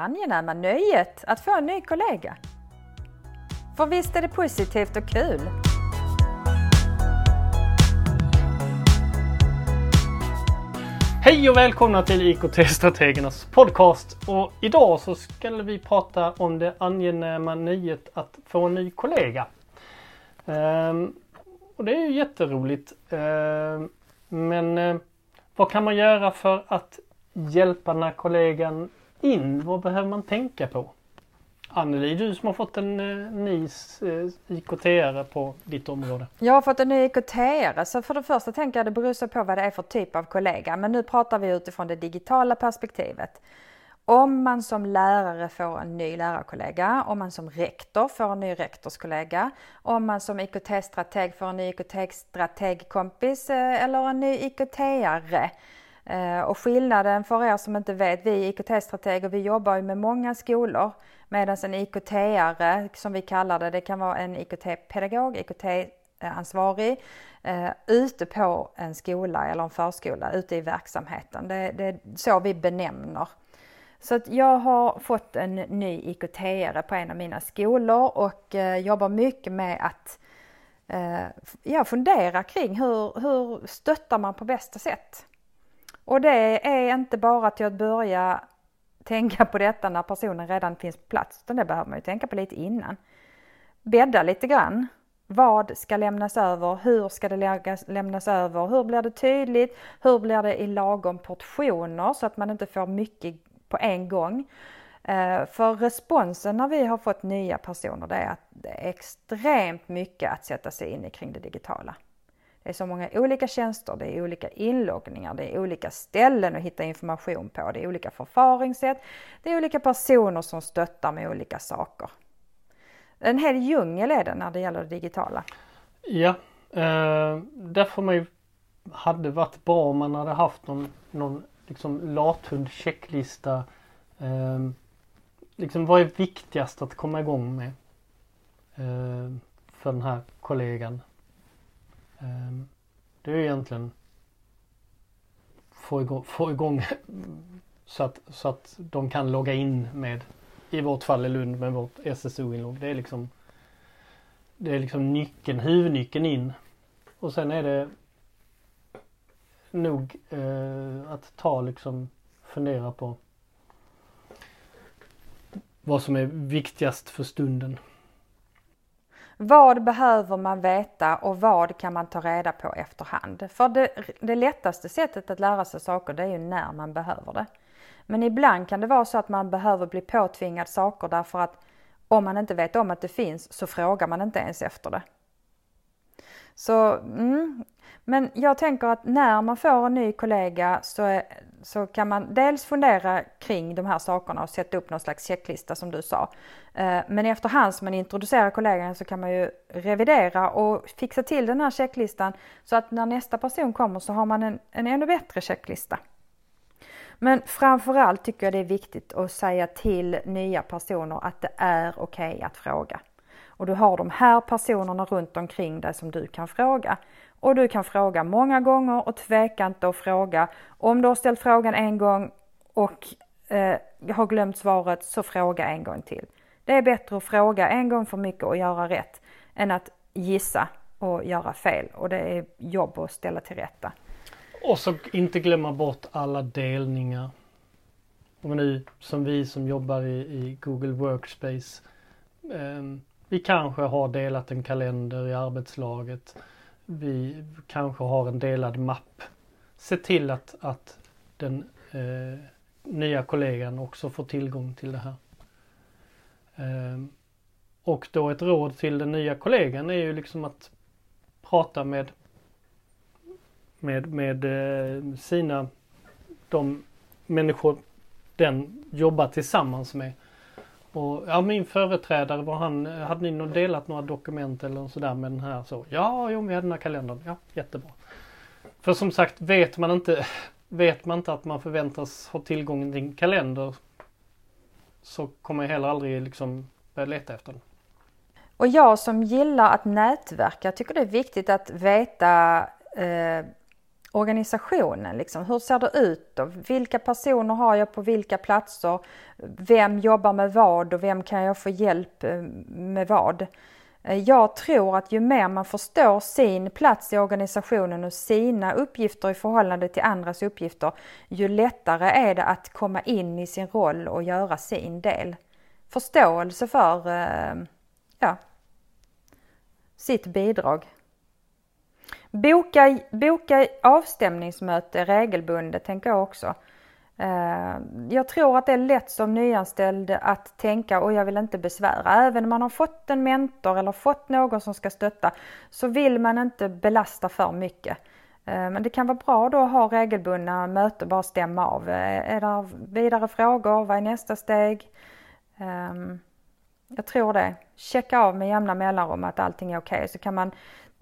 angenäma nöjet att få en ny kollega. För visst är det positivt och kul? Hej och välkomna till IKT-strategernas podcast. Och idag så ska vi prata om det angenäma nöjet att få en ny kollega. Ehm, och det är ju jätteroligt. Ehm, men eh, vad kan man göra för att hjälpa den här kollegan in? Vad behöver man tänka på? Anneli, du som har fått en eh, ny eh, IKT-are på ditt område. Jag har fått en ny IKT-are så för det första tänker jag det beror på vad det är för typ av kollega. Men nu pratar vi utifrån det digitala perspektivet. Om man som lärare får en ny lärarkollega, om man som rektor får en ny rektorskollega, om man som IKT-strateg får en ny IKT-strategkompis eh, eller en ny IKT-are. Eh, och skillnaden för er som inte vet, vi IKT-strateger vi jobbar ju med många skolor medan en IKT-are som vi kallar det, det kan vara en IKT-pedagog, IKT-ansvarig eh, ute på en skola eller en förskola, ute i verksamheten. Det, det är så vi benämner så att jag har fått en ny IKT-are på en av mina skolor och eh, jobbar mycket med att eh, ja, fundera kring hur, hur stöttar man på bästa sätt. Och det är inte bara till att börja tänka på detta när personen redan finns på plats, utan det behöver man ju tänka på lite innan. Bädda lite grann. Vad ska lämnas över? Hur ska det lämnas över? Hur blir det tydligt? Hur blir det i lagom portioner så att man inte får mycket på en gång. Eh, för responsen när vi har fått nya personer det är att det är extremt mycket att sätta sig in i kring det digitala. Det är så många olika tjänster, det är olika inloggningar, det är olika ställen att hitta information på, det är olika förfaringssätt, det är olika personer som stöttar med olika saker. En hel djungel är det när det gäller det digitala. Ja, eh, därför man ju hade varit bra om man hade haft någon, någon liksom lathund checklista. Eh, liksom vad är viktigast att komma igång med? Eh, för den här kollegan. Ehm, det är ju egentligen få igång, få igång så, att, så att de kan logga in med, i vårt fall i Lund med vårt SSO-inlogg. Det är liksom det är liksom nyckeln, huvudnyckeln in. Och sen är det nog eh, att ta liksom fundera på vad som är viktigast för stunden. Vad behöver man veta och vad kan man ta reda på efterhand? För det, det lättaste sättet att lära sig saker det är ju när man behöver det. Men ibland kan det vara så att man behöver bli påtvingad saker därför att om man inte vet om att det finns så frågar man inte ens efter det. Så, mm. Men jag tänker att när man får en ny kollega så, är, så kan man dels fundera kring de här sakerna och sätta upp någon slags checklista som du sa. Eh, men efterhand som man introducerar kollegan så kan man ju revidera och fixa till den här checklistan så att när nästa person kommer så har man en, en ännu bättre checklista. Men framförallt tycker jag det är viktigt att säga till nya personer att det är okej okay att fråga. Och du har de här personerna runt omkring dig som du kan fråga. Och du kan fråga många gånger och tveka inte att fråga. Om du har ställt frågan en gång och eh, har glömt svaret så fråga en gång till. Det är bättre att fråga en gång för mycket och göra rätt än att gissa och göra fel och det är jobb att ställa till rätta. Och så inte glömma bort alla delningar. Om nu som vi som jobbar i, i Google Workspace. Eh, vi kanske har delat en kalender i arbetslaget. Vi kanske har en delad mapp. Se till att, att den eh, nya kollegan också får tillgång till det här. Eh, och då ett råd till den nya kollegan är ju liksom att prata med med, med eh, sina, de människor den jobbar tillsammans med. Och ja, min företrädare var han, hade ni delat några dokument eller sådär med den här så? Ja, jo, vi hade den här kalendern. Ja, jättebra. För som sagt, vet man inte, vet man inte att man förväntas ha tillgång till en kalender så kommer jag heller aldrig liksom börja leta efter den. Och jag som gillar att nätverka tycker det är viktigt att veta eh, organisationen. Liksom. Hur ser det ut då? Vilka personer har jag på vilka platser? Vem jobbar med vad och vem kan jag få hjälp eh, med vad? Eh, jag tror att ju mer man förstår sin plats i organisationen och sina uppgifter i förhållande till andras uppgifter, ju lättare är det att komma in i sin roll och göra sin del. Förståelse för eh, ja, sitt bidrag. Boka, boka avstämningsmöte regelbundet tänker jag också. Eh, jag tror att det är lätt som nyanställd att tänka och jag vill inte besvära. Även om man har fått en mentor eller fått någon som ska stötta så vill man inte belasta för mycket. Eh, men det kan vara bra då att ha regelbundna möten, bara stämma av. Eh, är det vidare frågor? Vad är nästa steg? Ehm, jag tror det. Checka av med jämna mellanrum att allting är okej okay. så kan man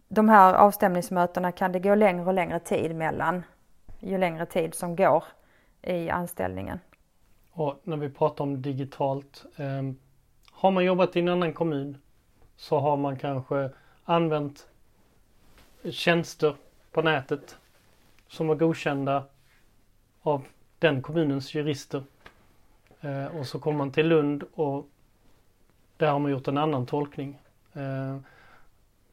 de här avstämningsmötena kan det gå längre och längre tid mellan ju längre tid som går i anställningen. Och när vi pratar om digitalt. Eh, har man jobbat i en annan kommun så har man kanske använt tjänster på nätet som var godkända av den kommunens jurister. Eh, och så kommer man till Lund och där har man gjort en annan tolkning. Eh,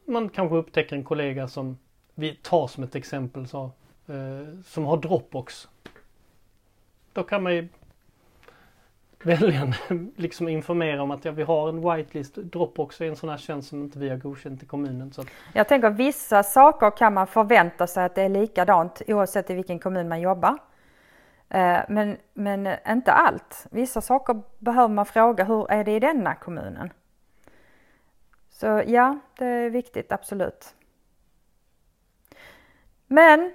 man kanske upptäcker en kollega som vi tar som ett exempel så, eh, som har Dropbox. Då kan man ju välja liksom informera om att ja, vi har en whitelist. Dropbox är en sån här tjänst som inte vi har godkänt i kommunen. Så att... Jag tänker vissa saker kan man förvänta sig att det är likadant oavsett i vilken kommun man jobbar. Eh, men, men inte allt. Vissa saker behöver man fråga, hur är det i denna kommunen? Så ja, det är viktigt, absolut. Men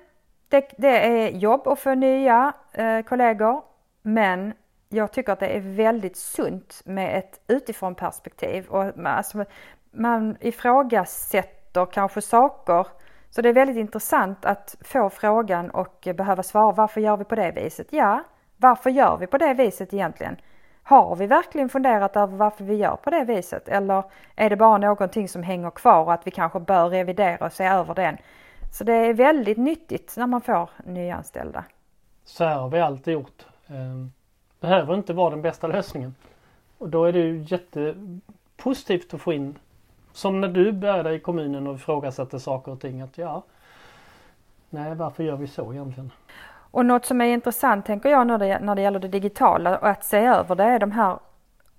det, det är jobb att få nya eh, kollegor. Men jag tycker att det är väldigt sunt med ett utifrån perspektiv. Och, alltså, man ifrågasätter kanske saker. Så det är väldigt intressant att få frågan och behöva svara varför gör vi på det viset? Ja, varför gör vi på det viset egentligen? Har vi verkligen funderat över varför vi gör på det viset eller är det bara någonting som hänger kvar och att vi kanske bör revidera och se över den? Så det är väldigt nyttigt när man får nyanställda. Så här har vi alltid gjort. Ehm, behöver inte vara den bästa lösningen. Och då är det ju jättepositivt att få in, som när du började i kommunen och ifrågasatte saker och ting, att ja, nej varför gör vi så egentligen? Och något som är intressant tänker jag när det, när det gäller det digitala och att se över det är de här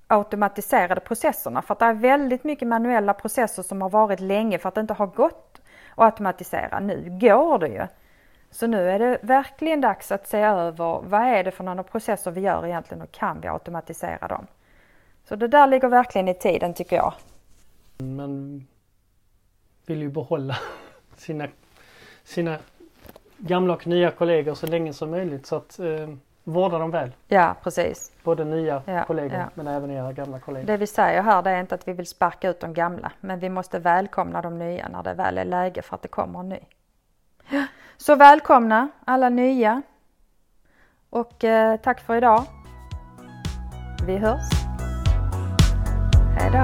automatiserade processerna. För att det är väldigt mycket manuella processer som har varit länge för att det inte har gått att automatisera. Nu går det ju. Så nu är det verkligen dags att se över vad är det för några processer vi gör egentligen och kan vi automatisera dem? Så det där ligger verkligen i tiden tycker jag. Man vill ju behålla sina, sina gamla och nya kollegor så länge som möjligt så att eh, vårda dem väl. Ja precis. Både nya ja, kollegor ja. men även era gamla kollegor. Det vi säger här det är inte att vi vill sparka ut de gamla men vi måste välkomna de nya när det väl är läge för att det kommer en ny. Så välkomna alla nya och eh, tack för idag. Vi hörs. Hejdå.